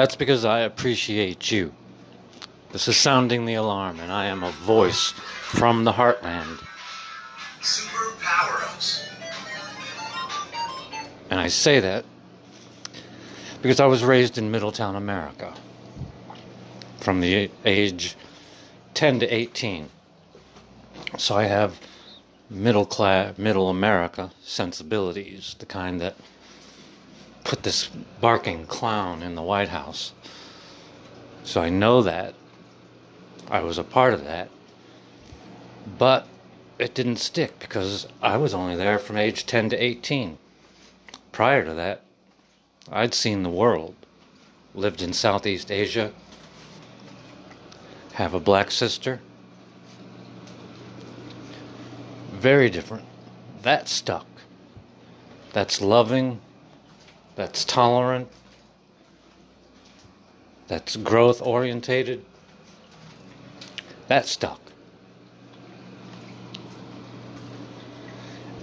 That's because I appreciate you. This is sounding the alarm, and I am a voice from the heartland. Super power ups. And I say that because I was raised in Middletown, America, from the age 10 to 18. So I have middle class, middle America sensibilities, the kind that put this barking clown in the White House. So I know that. I was a part of that. But it didn't stick because I was only there from age 10 to 18. Prior to that, I'd seen the world, lived in Southeast Asia, have a black sister. Very different. That stuck. That's loving. That's tolerant. That's growth orientated. That stuck.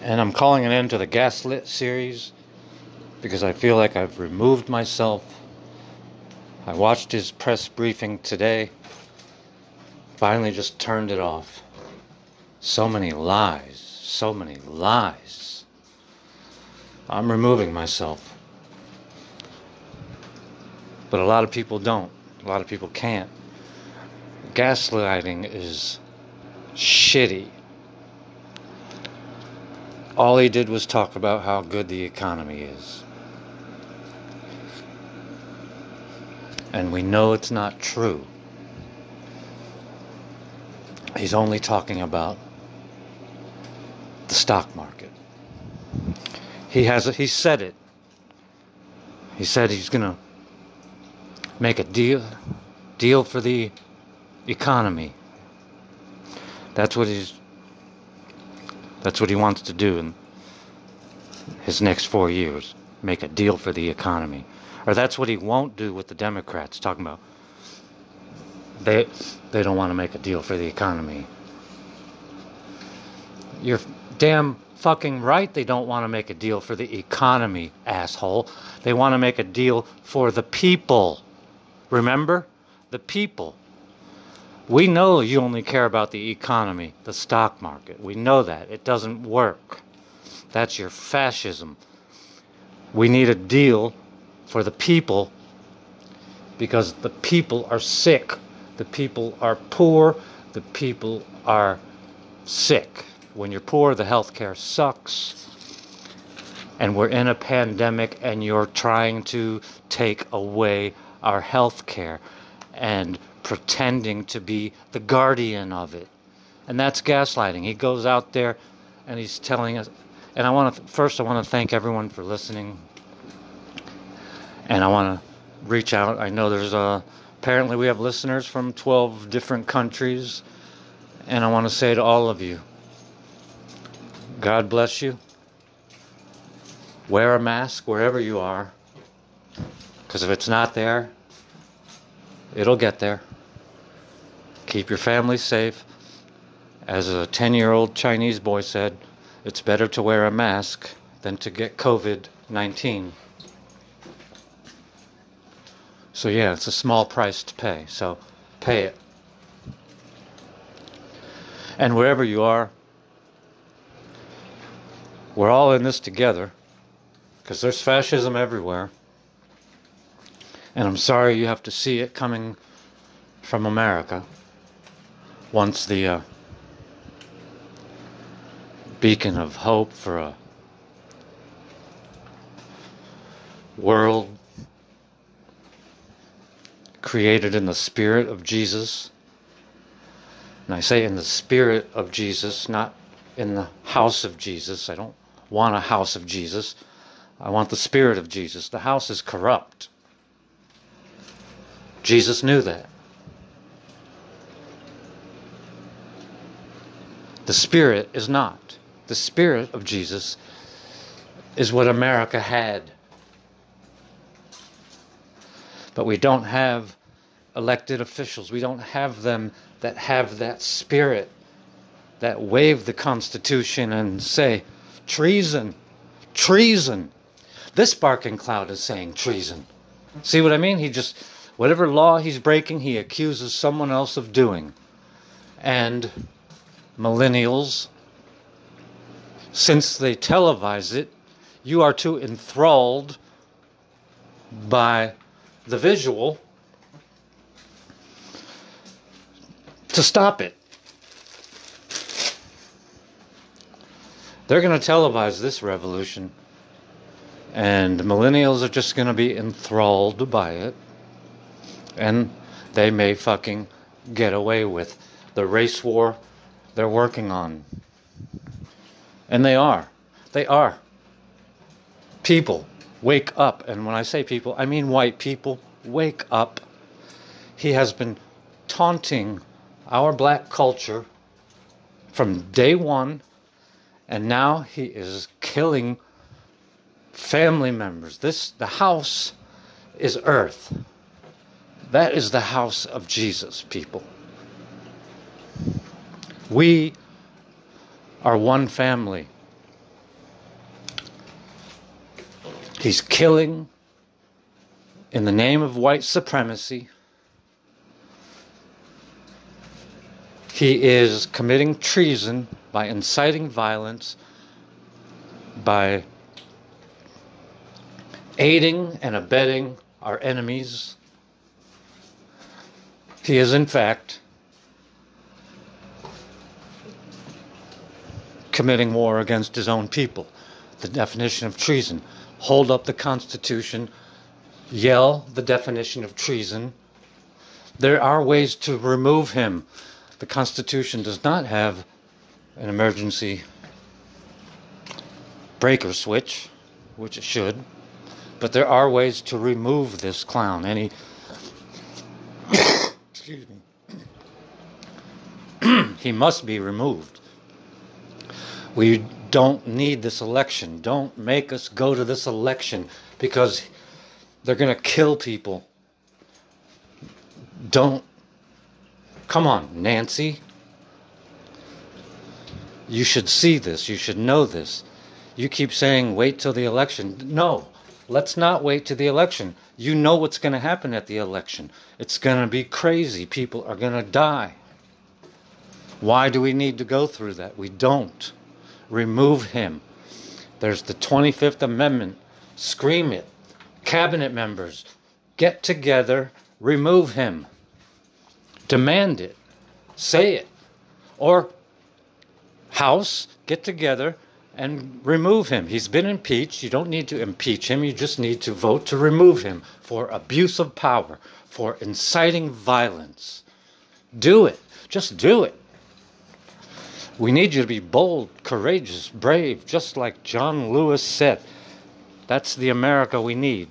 And I'm calling an end to the Gaslit series because I feel like I've removed myself. I watched his press briefing today, finally just turned it off. So many lies, so many lies. I'm removing myself. But a lot of people don't. A lot of people can't. Gaslighting is shitty. All he did was talk about how good the economy is. And we know it's not true. He's only talking about the stock market. He has he said it. He said he's going to make a deal deal for the economy. That's what he's that's what he wants to do in his next 4 years. Make a deal for the economy. Or that's what he won't do with the Democrats talking about they they don't want to make a deal for the economy. You're damn fucking right they don't want to make a deal for the economy, asshole. They want to make a deal for the people. Remember? The people. We know you only care about the economy, the stock market. We know that. It doesn't work. That's your fascism. We need a deal for the people because the people are sick. The people are poor. The people are sick. When you're poor, the health care sucks. And we're in a pandemic, and you're trying to take away our health care and pretending to be the guardian of it. And that's gaslighting. He goes out there and he's telling us. And I want to, first, I want to thank everyone for listening. And I want to reach out. I know there's a, apparently we have listeners from 12 different countries. And I want to say to all of you, God bless you. Wear a mask wherever you are. Because if it's not there, it'll get there. Keep your family safe. As a 10 year old Chinese boy said, it's better to wear a mask than to get COVID 19. So, yeah, it's a small price to pay. So, pay it. And wherever you are, we're all in this together because there's fascism everywhere. And I'm sorry you have to see it coming from America once the uh, beacon of hope for a world created in the spirit of Jesus. And I say in the spirit of Jesus, not in the house of Jesus. I don't want a house of Jesus. I want the spirit of Jesus. The house is corrupt. Jesus knew that. The Spirit is not. The Spirit of Jesus is what America had. But we don't have elected officials. We don't have them that have that spirit, that wave the Constitution and say, treason, treason. This barking cloud is saying treason. See what I mean? He just, whatever law he's breaking, he accuses someone else of doing. And millennials, since they televise it, you are too enthralled by the visual to stop it. They're going to televise this revolution, and millennials are just going to be enthralled by it, and they may fucking get away with the race war they're working on. And they are. They are. People, wake up. And when I say people, I mean white people, wake up. He has been taunting our black culture from day one, and now he is killing family members. This the house is earth. That is the house of Jesus, people. We are one family. He's killing in the name of white supremacy. He is committing treason by inciting violence, by aiding and abetting our enemies. He is, in fact, committing war against his own people. The definition of treason. Hold up the Constitution, yell the definition of treason. There are ways to remove him. The Constitution does not have an emergency breaker switch, which it should, but there are ways to remove this clown. Any, excuse me, he must be removed. We don't need this election. Don't make us go to this election because they're going to kill people. Don't. Come on, Nancy. You should see this. You should know this. You keep saying wait till the election. No, let's not wait to the election. You know what's going to happen at the election. It's going to be crazy. People are going to die. Why do we need to go through that? We don't remove him. There's the 25th Amendment. Scream it. Cabinet members, get together, remove him. Demand it. Say it. Or, House, get together and remove him. He's been impeached. You don't need to impeach him. You just need to vote to remove him for abuse of power, for inciting violence. Do it. Just do it. We need you to be bold, courageous, brave, just like John Lewis said. That's the America we need.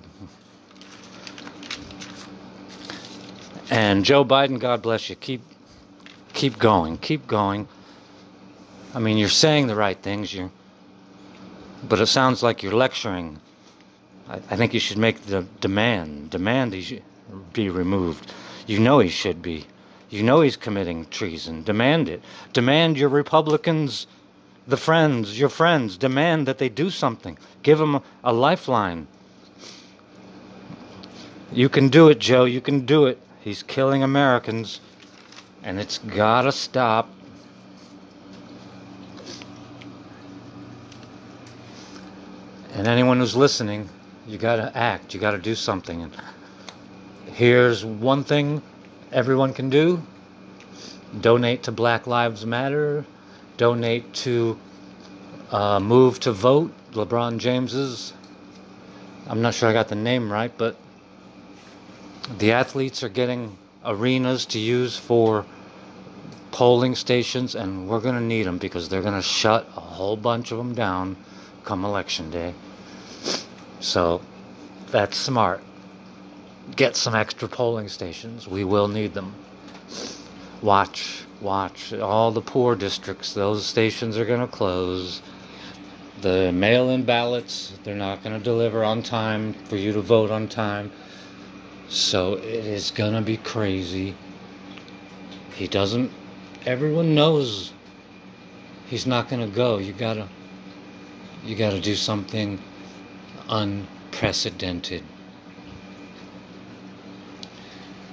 And Joe Biden, God bless you. Keep keep going. Keep going. I mean, you're saying the right things, you but it sounds like you're lecturing. I, I think you should make the demand. Demand he be removed. You know he should be. You know he's committing treason. Demand it. Demand your Republicans, the friends, your friends, demand that they do something. Give them a, a lifeline. You can do it, Joe. You can do it. He's killing Americans, and it's gotta stop. And anyone who's listening, you gotta act. You gotta do something. And here's one thing everyone can do donate to Black Lives Matter, donate to uh, Move to Vote, LeBron James's. I'm not sure I got the name right, but the athletes are getting arenas to use for polling stations, and we're going to need them because they're going to shut a whole bunch of them down come election day. So that's smart get some extra polling stations. We will need them. Watch, watch. All the poor districts, those stations are going to close. The mail in ballots, they're not going to deliver on time for you to vote on time. So it is going to be crazy. He doesn't, everyone knows he's not going to go. You got to, you got to do something unprecedented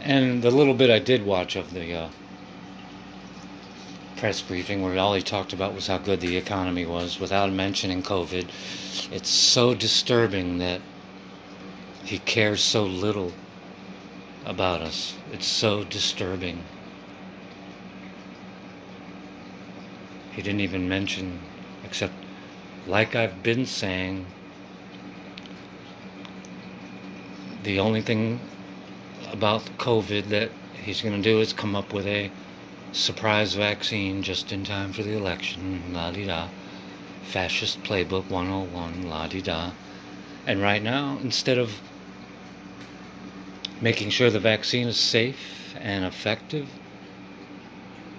And the little bit I did watch of the uh, press briefing, where all he talked about was how good the economy was, without mentioning COVID, it's so disturbing that he cares so little about us. It's so disturbing. He didn't even mention, except, like I've been saying, the only thing about COVID that he's going to do is come up with a surprise vaccine just in time for the election. La di da. Fascist playbook 101. La di da. And right now, instead of making sure the vaccine is safe and effective,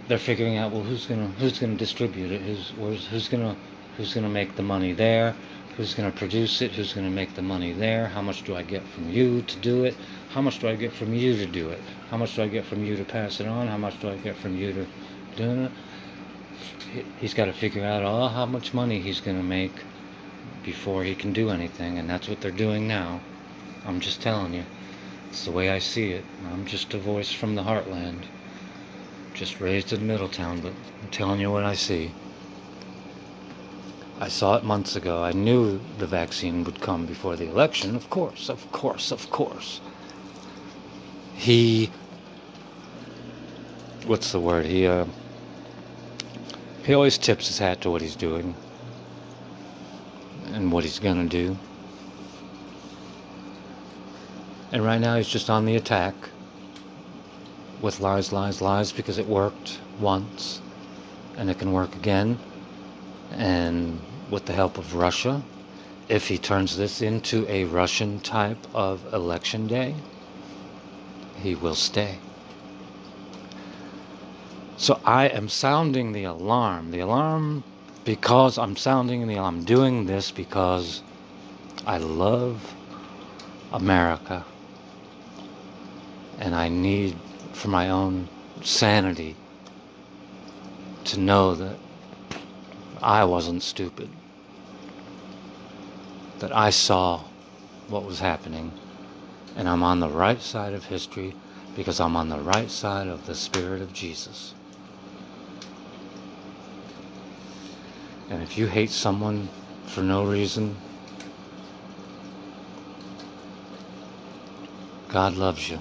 they're figuring out well who's gonna who's gonna distribute it, who's who's gonna who's gonna make the money there, who's gonna produce it, who's gonna make the money there, how much do I get from you to do it, how much do I get from you to do it, how much do I get from you to pass it on, how much do I get from you to do it. He's got to figure out all how much money he's gonna make before he can do anything, and that's what they're doing now. I'm just telling you. It's the way I see it. I'm just a voice from the heartland. Just raised in Middletown, but I'm telling you what I see. I saw it months ago. I knew the vaccine would come before the election. Of course, of course, of course. He. What's the word? He, uh. He always tips his hat to what he's doing and what he's gonna do. And right now he's just on the attack with lies, lies, lies because it worked once and it can work again. And with the help of Russia, if he turns this into a Russian type of election day, he will stay. So I am sounding the alarm. The alarm because I'm sounding the alarm. I'm doing this because I love America and I need for my own sanity to know that I wasn't stupid, that I saw what was happening, and I'm on the right side of history because I'm on the right side of the Spirit of Jesus. And if you hate someone for no reason, God loves you.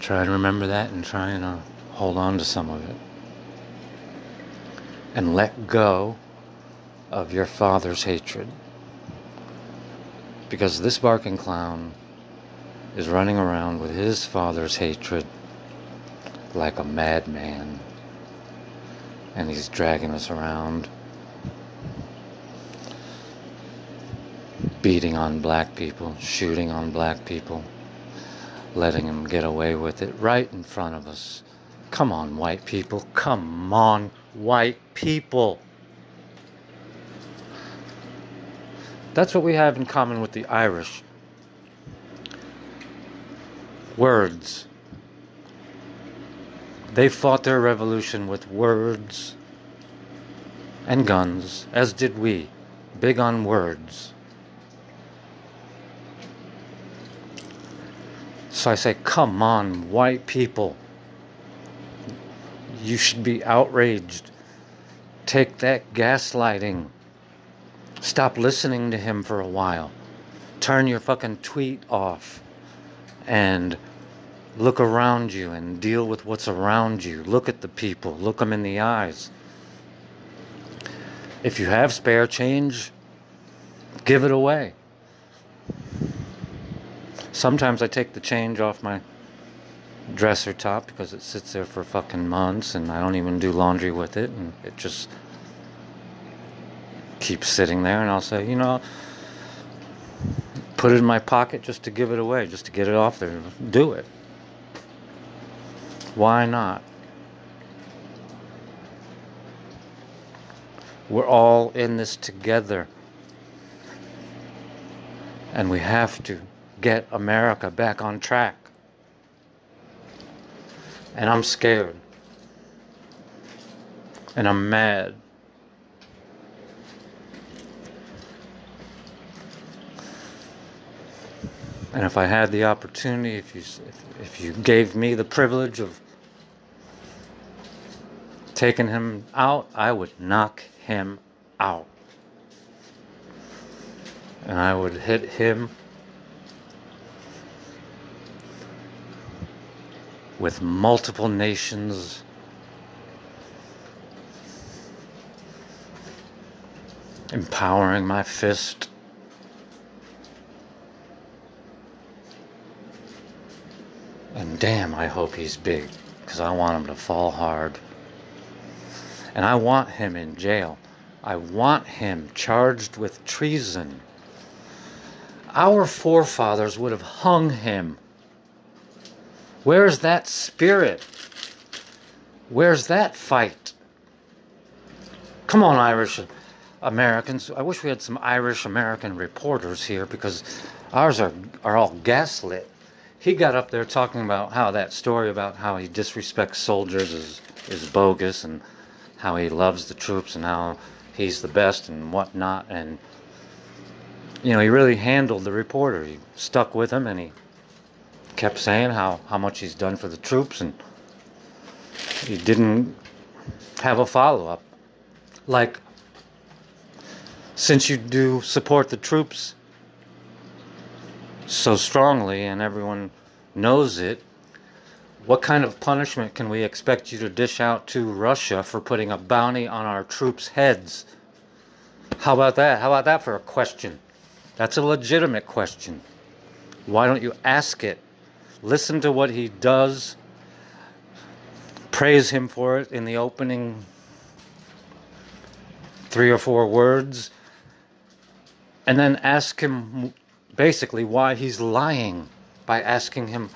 Try to remember that and try and uh, hold on to some of it. And let go of your father's hatred. Because this barking clown is running around with his father's hatred like a madman. And he's dragging us around, beating on black people, shooting on black people letting him get away with it right in front of us. Come on, white people. Come on, white people. That's what we have in common with the Irish. Words. They fought their revolution with words and guns, as did we. Big on words. So I say, come on, white people. You should be outraged. Take that gaslighting. Stop listening to him for a while. Turn your fucking tweet off and look around you and deal with what's around you. Look at the people, look them in the eyes. If you have spare change, give it away. Sometimes I take the change off my dresser top because it sits there for fucking months and I don't even do laundry with it and it just keeps sitting there and I'll say, you know, put it in my pocket just to give it away, just to get it off there. Do it. Why not? We're all in this together. And we have to get America back on track. And I'm scared. And I'm mad. And if I had the opportunity, if you if, if you gave me the privilege of taking him out, I would knock him out. And I would hit him with multiple nations empowering my fist. And damn, I hope he's big because I want him to fall hard. And I want him in jail. I want him charged with treason. Our forefathers would have hung him. Where's that spirit? Where's that fight? Come on, Irish Americans. I wish we had some Irish American reporters here because ours are, are all gaslit. He got up there talking about how that story about how he disrespects soldiers is, is bogus and how he loves the troops and how he's the best and whatnot. And, you know, he really handled the reporter. He stuck with him and he kept saying how, how much he's done for the troops and he didn't have a follow up. Like, since you do support the troops so strongly and everyone knows it, what kind of punishment can we expect you to dish out to Russia for putting a bounty on our troops' heads? How about that? How about that for a question? That's a legitimate question. Why don't you ask it? Listen to what he does. Praise him for it in the opening three or four words and then ask him basically why he's lying by asking him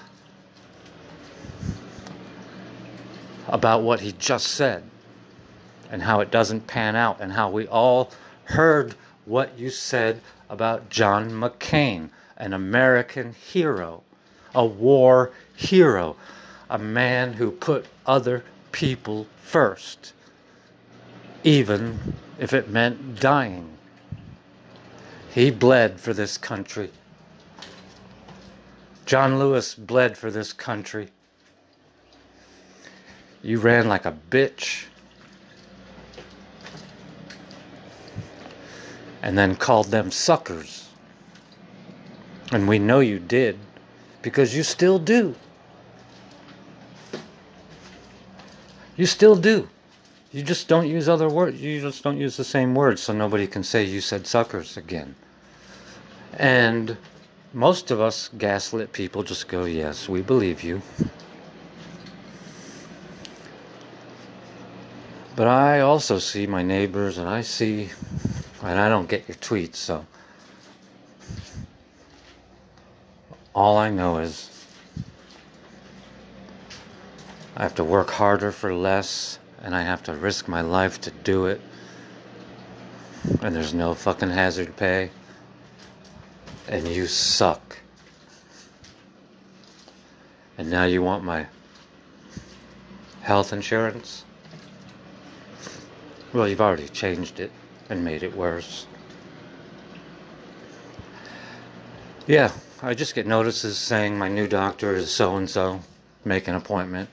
about what he just said and how it doesn't pan out and how we all heard what you said about John McCain, an American hero, a war hero, a man who put other people first, even if it meant dying. He bled for this country. John Lewis bled for this country. You ran like a bitch. And then called them suckers. And we know you did because you still do. You still do. You just don't use other words. You just don't use the same words so nobody can say you said suckers again. And most of us gaslit people just go, yes, we believe you. But I also see my neighbors and I see, and I don't get your tweets, so all I know is I have to work harder for less and I have to risk my life to do it. And there's no fucking hazard pay. And you suck. And now you want my health insurance? Well, you've already changed it and made it worse. Yeah, I just get notices saying my new doctor is so and so. Make an appointment.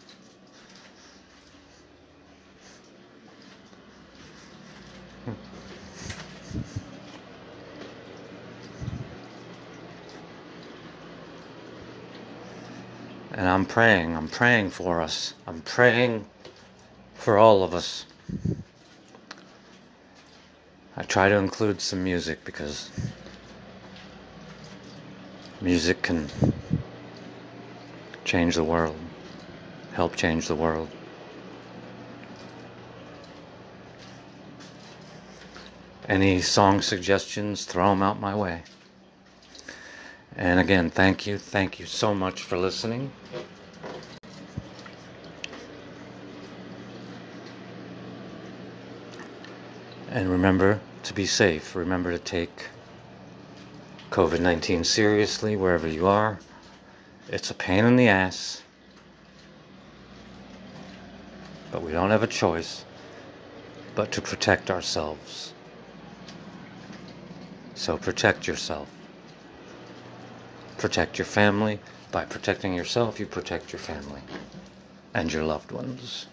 And I'm praying, I'm praying for us. I'm praying for all of us. I try to include some music because music can change the world, help change the world. Any song suggestions, throw them out my way. And again, thank you. Thank you so much for listening. And remember to be safe. Remember to take COVID 19 seriously wherever you are. It's a pain in the ass. But we don't have a choice but to protect ourselves. So protect yourself. Protect your family. By protecting yourself, you protect your family and your loved ones.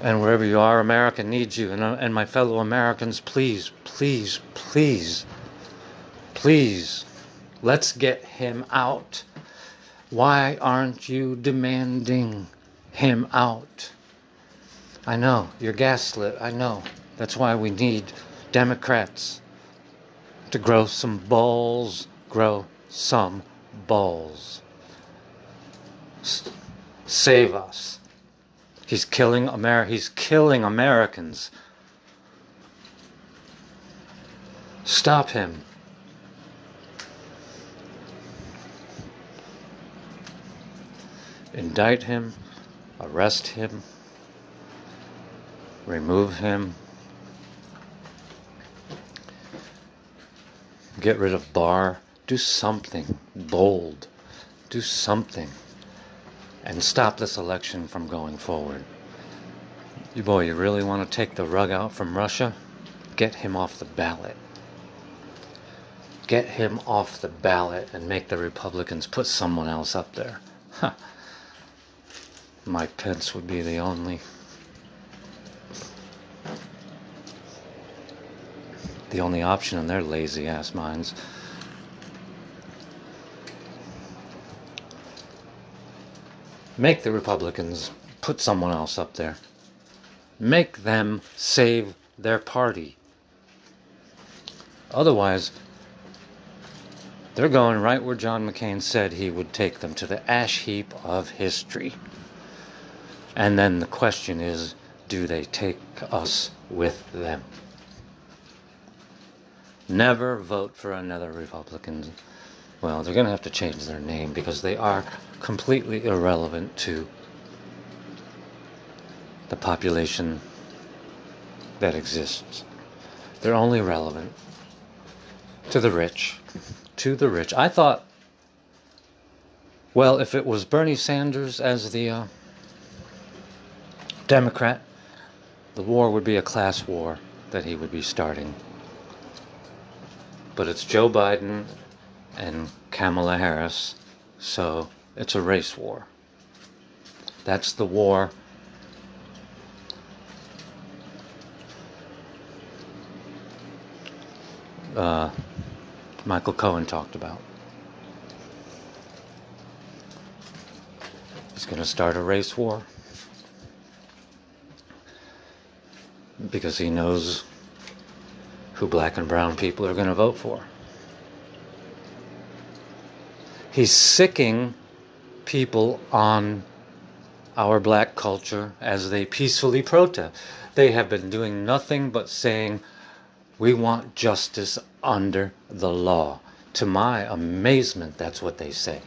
And wherever you are, America needs you. And, uh, and my fellow Americans, please, please, please, please, let's get him out. Why aren't you demanding him out? I know, you're gaslit. I know. That's why we need Democrats to grow some balls. Grow some balls. S- save us. He's killing Amer- he's killing Americans. Stop him. Indict him, arrest him, remove him, get rid of Barr, do something bold, do something, and stop this election from going forward. You boy, you really want to take the rug out from Russia? Get him off the ballot. Get him off the ballot and make the Republicans put someone else up there. Huh. Mike Pence would be the only the only option in their lazy ass minds. Make the Republicans put someone else up there. Make them save their party. Otherwise, they're going right where John McCain said he would take them to the ash heap of history. And then the question is do they take us with them? Never vote for another Republican. Well, they're going to have to change their name because they are completely irrelevant to the population that exists. They're only relevant to the rich. To the rich. I thought, well, if it was Bernie Sanders as the uh, Democrat, the war would be a class war that he would be starting. But it's Joe Biden and Kamala Harris, so it's a race war. That's the war uh, Michael Cohen talked about. He's going to start a race war because he knows who black and brown people are going to vote for. He's sicking people on our black culture as they peacefully protest. They have been doing nothing but saying, we want justice under the law. To my amazement, that's what they say.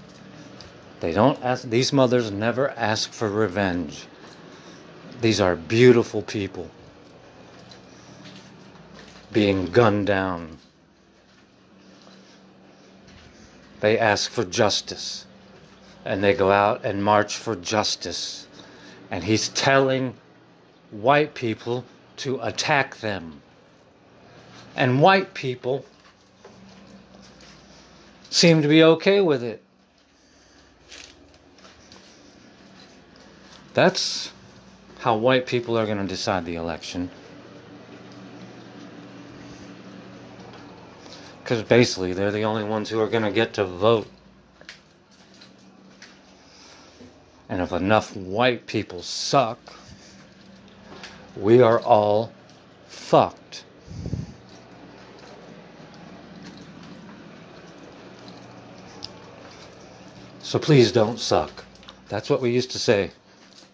They don't ask, these mothers never ask for revenge. These are beautiful people being gunned down. They ask for justice and they go out and march for justice. And he's telling white people to attack them. And white people seem to be okay with it. That's how white people are going to decide the election. Because basically, they're the only ones who are going to get to vote. And if enough white people suck, we are all fucked. So please don't suck. That's what we used to say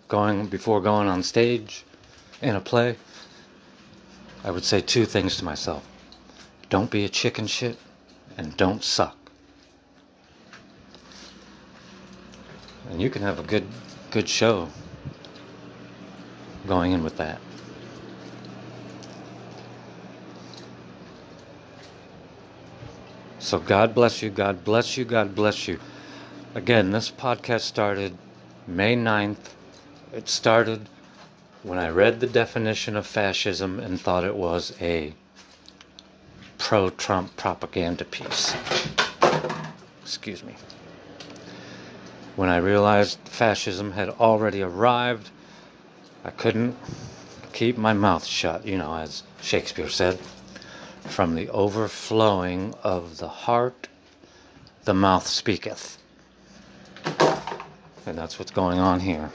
going before going on stage in a play. I would say two things to myself. Don't be a chicken shit and don't suck. And you can have a good good show going in with that. So God bless you, God bless you, God bless you. Again, this podcast started May 9th. It started when I read the definition of fascism and thought it was a pro Trump propaganda piece. Excuse me. When I realized fascism had already arrived, I couldn't keep my mouth shut, you know, as Shakespeare said. From the overflowing of the heart, the mouth speaketh. And that's what's going on here.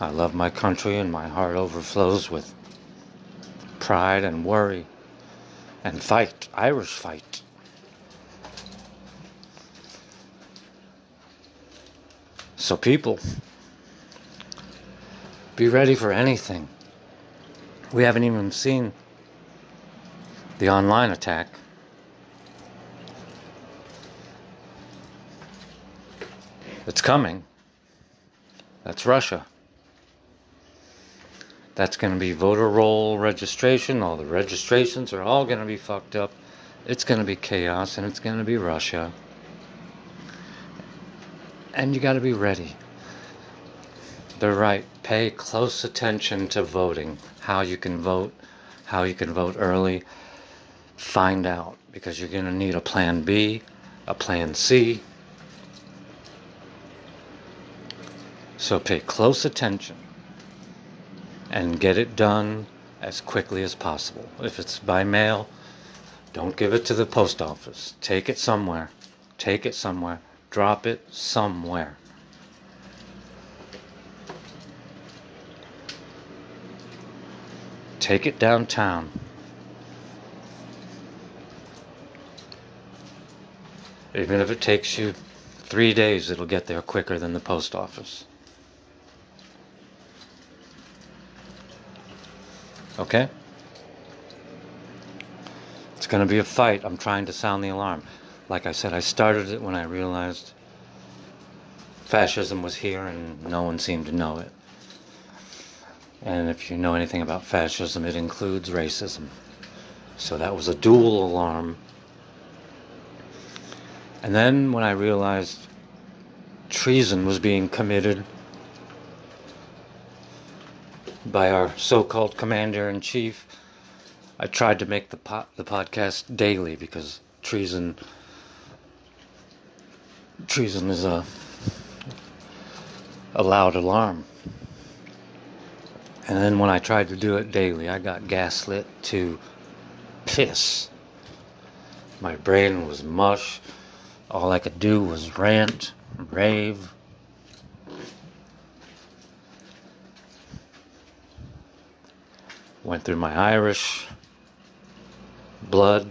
I love my country, and my heart overflows with pride and worry and fight, Irish fight. So, people, be ready for anything. We haven't even seen the online attack. It's coming. That's Russia. That's going to be voter roll registration. All the registrations are all going to be fucked up. It's going to be chaos and it's going to be Russia. And you got to be ready. They're right. Pay close attention to voting, how you can vote, how you can vote early. Find out because you're going to need a plan B, a plan C. So pay close attention and get it done as quickly as possible. If it's by mail, don't give it to the post office. Take it somewhere. Take it somewhere. Drop it somewhere. Take it downtown. Even if it takes you three days, it'll get there quicker than the post office. Okay? It's going to be a fight. I'm trying to sound the alarm. Like I said, I started it when I realized fascism was here and no one seemed to know it. And if you know anything about fascism, it includes racism. So that was a dual alarm. And then when I realized treason was being committed by our so-called commander in chief. I tried to make the po- the podcast daily because treason treason is a a loud alarm. And then when I tried to do it daily, I got gaslit to piss. My brain was mush. All I could do was rant, rave, went through my Irish blood,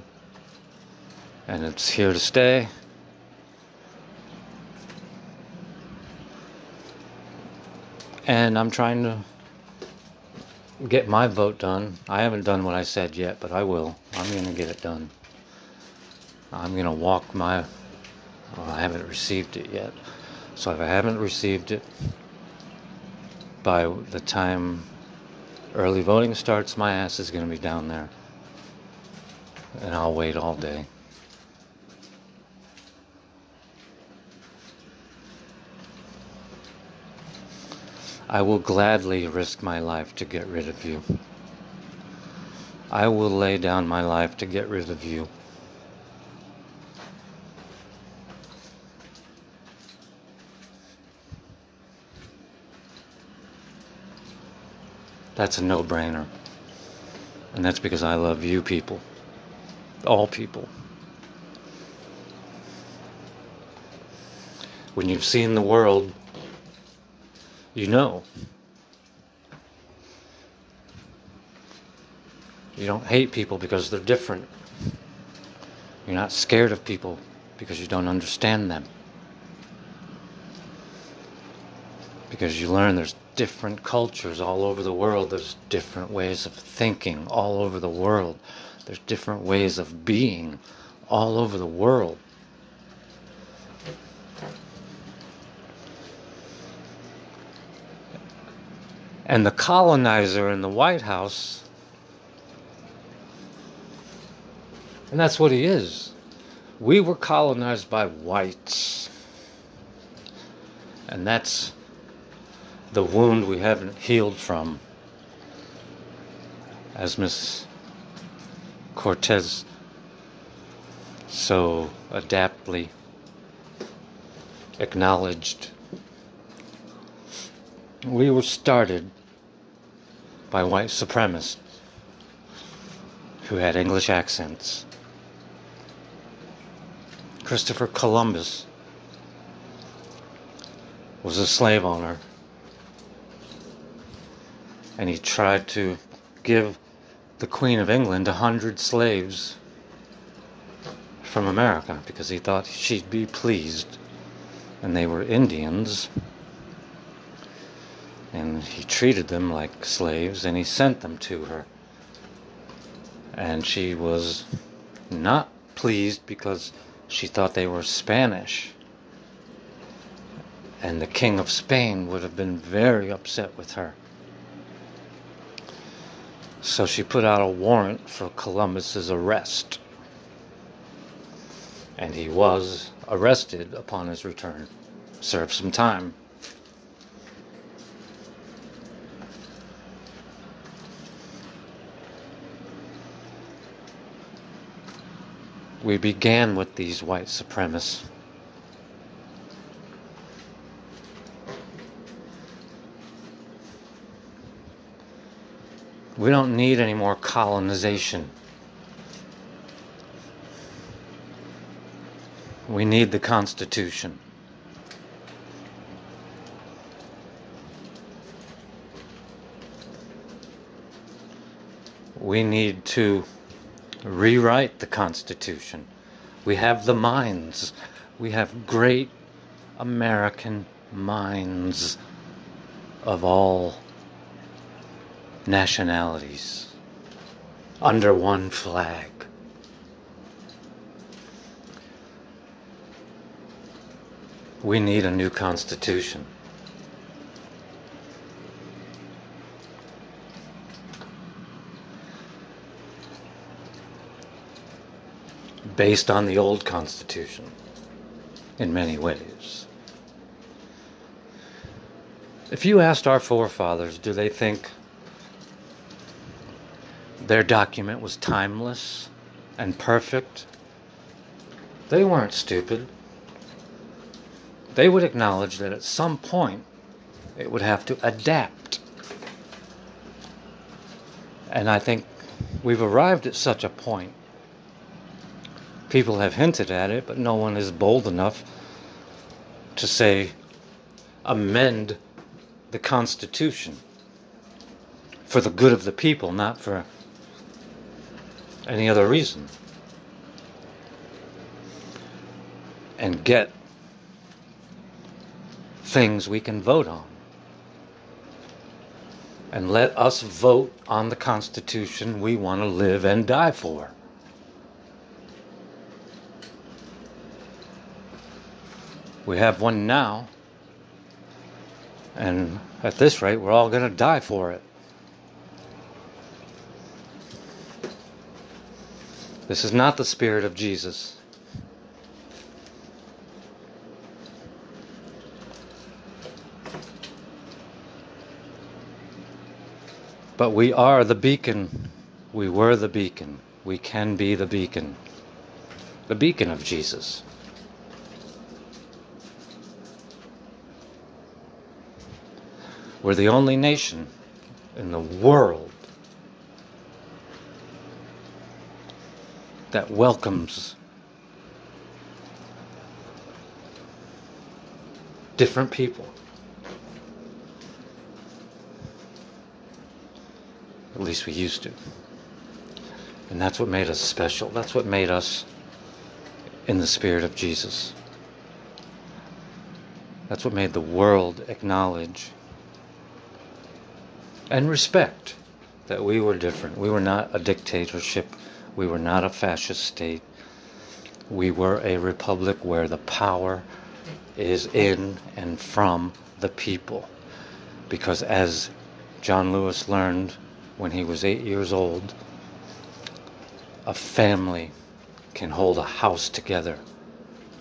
and it's here to stay. And I'm trying to get my vote done. I haven't done what I said yet, but I will. I'm going to get it done. I'm going to walk my. Well, I haven't received it yet. So if I haven't received it by the time early voting starts, my ass is going to be down there. And I'll wait all day. I will gladly risk my life to get rid of you. I will lay down my life to get rid of you. That's a no brainer. And that's because I love you people. All people. When you've seen the world, you know. You don't hate people because they're different. You're not scared of people because you don't understand them. Because you learn there's different cultures all over the world. There's different ways of thinking all over the world. There's different ways of being all over the world. And the colonizer in the White House, and that's what he is. We were colonized by whites. And that's the wound we haven't healed from. As Miss Cortez so adaptly acknowledged. We were started by white supremacists who had English accents. Christopher Columbus was a slave owner and he tried to give the Queen of England a hundred slaves from America because he thought she'd be pleased. And they were Indians. And he treated them like slaves and he sent them to her. And she was not pleased because she thought they were Spanish. And the King of Spain would have been very upset with her. So she put out a warrant for Columbus's arrest. And he was arrested upon his return. Served some time. We began with these white supremacists. We don't need any more colonization. We need the Constitution. We need to rewrite the Constitution. We have the minds. We have great American minds of all nationalities under one flag. We need a new constitution. Based on the old constitution in many ways. If you asked our forefathers, do they think their document was timeless and perfect. They weren't stupid. They would acknowledge that at some point it would have to adapt. And I think we've arrived at such a point. People have hinted at it, but no one is bold enough to say, amend the Constitution for the good of the people, not for any other reason. And get things we can vote on. And let us vote on the Constitution we want to live and die for. We have one now, and at this rate, we're all going to die for it. This is not the spirit of Jesus. But we are the beacon. We were the beacon. We can be the beacon. The beacon of Jesus. We're the only nation in the world that welcomes different people. At least we used to. And that's what made us special. That's what made us in the spirit of Jesus. That's what made the world acknowledge and respect that we were different. We were not a dictatorship. We were not a fascist state. We were a republic where the power is in and from the people. Because as John Lewis learned when he was eight years old, a family can hold a house together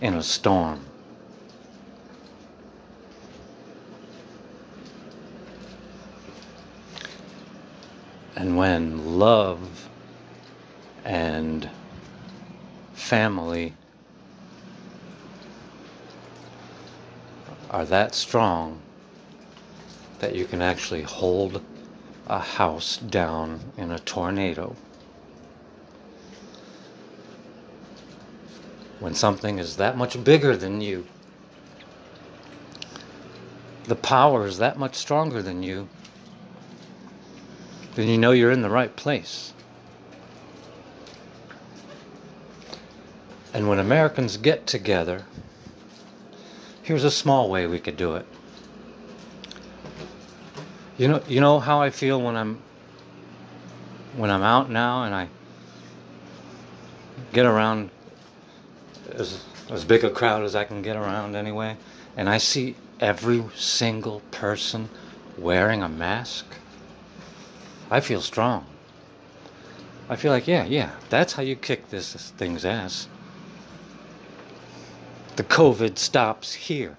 in a storm. And when love and family are that strong that you can actually hold a house down in a tornado. When something is that much bigger than you, the power is that much stronger than you, then you know you're in the right place. And when Americans get together, here's a small way we could do it. You know, you know how I feel when I'm when I'm out now and I get around as as big a crowd as I can get around anyway, and I see every single person wearing a mask. I feel strong. I feel like, yeah, yeah, that's how you kick this, this thing's ass. The COVID stops here.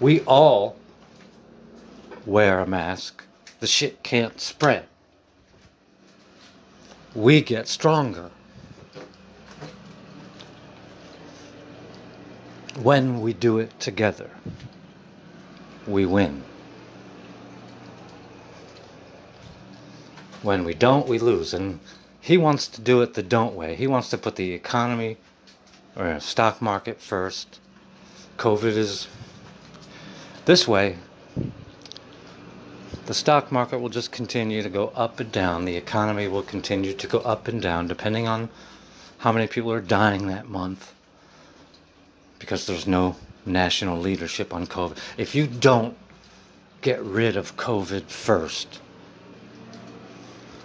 We all wear a mask. The shit can't spread. We get stronger. When we do it together, we win. When we don't, we lose. And he wants to do it the don't way. He wants to put the economy Oh, or stock market first. COVID is this way. The stock market will just continue to go up and down. The economy will continue to go up and down depending on how many people are dying that month because there's no national leadership on COVID. If you don't get rid of COVID first,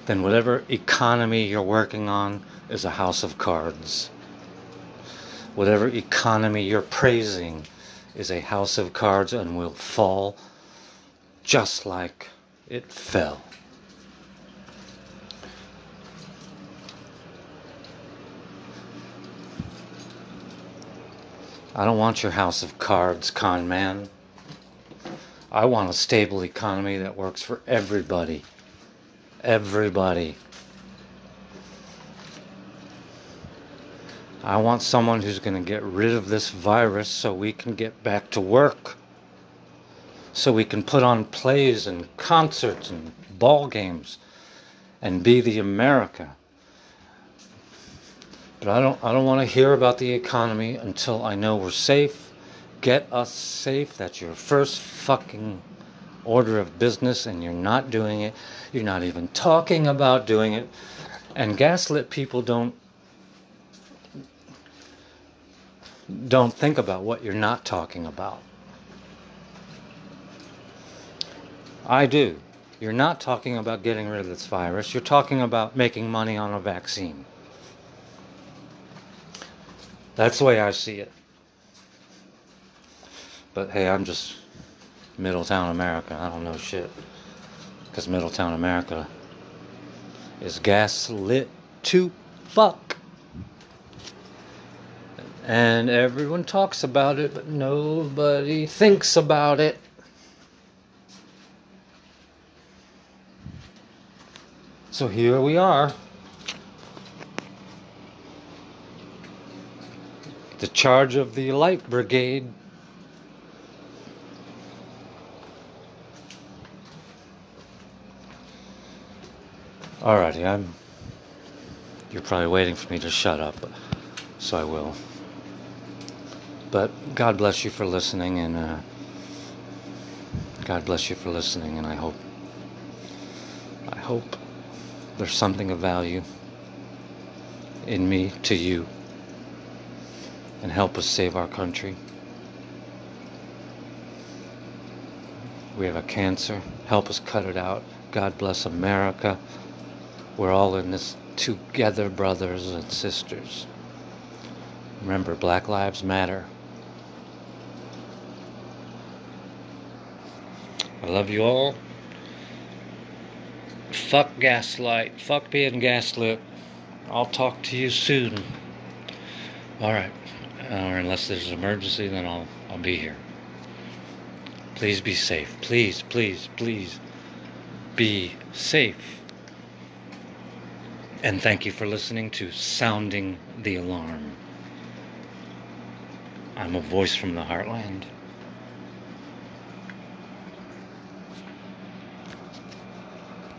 then whatever economy you're working on is a house of cards. Whatever economy you're praising is a house of cards and will fall just like it fell. I don't want your house of cards, con man. I want a stable economy that works for everybody. Everybody. I want someone who's going to get rid of this virus so we can get back to work so we can put on plays and concerts and ball games and be the America. But I don't I don't want to hear about the economy until I know we're safe. Get us safe. That's your first fucking order of business and you're not doing it. You're not even talking about doing it. And gaslit people don't don't think about what you're not talking about. I do. You're not talking about getting rid of this virus. You're talking about making money on a vaccine. That's the way I see it. But hey, I'm just Middletown America. I don't know shit. Because Middletown America is gaslit to fuck. And everyone talks about it, but nobody thinks about it. So here we are. The charge of the light brigade. Alrighty, I'm. You're probably waiting for me to shut up, so I will. But God bless you for listening, and uh, God bless you for listening, and I hope. I hope there's something of value in me to you and help us save our country. We have a cancer. Help us cut it out. God bless America. We're all in this together, brothers and sisters. Remember, Black Lives Matter. I love you all. Fuck gaslight. Fuck being gaslit. I'll talk to you soon. Alright. Or unless there's an emergency, then I'll I'll be here. Please be safe. Please, please, please be safe. And thank you for listening to Sounding the Alarm. I'm a voice from the heartland.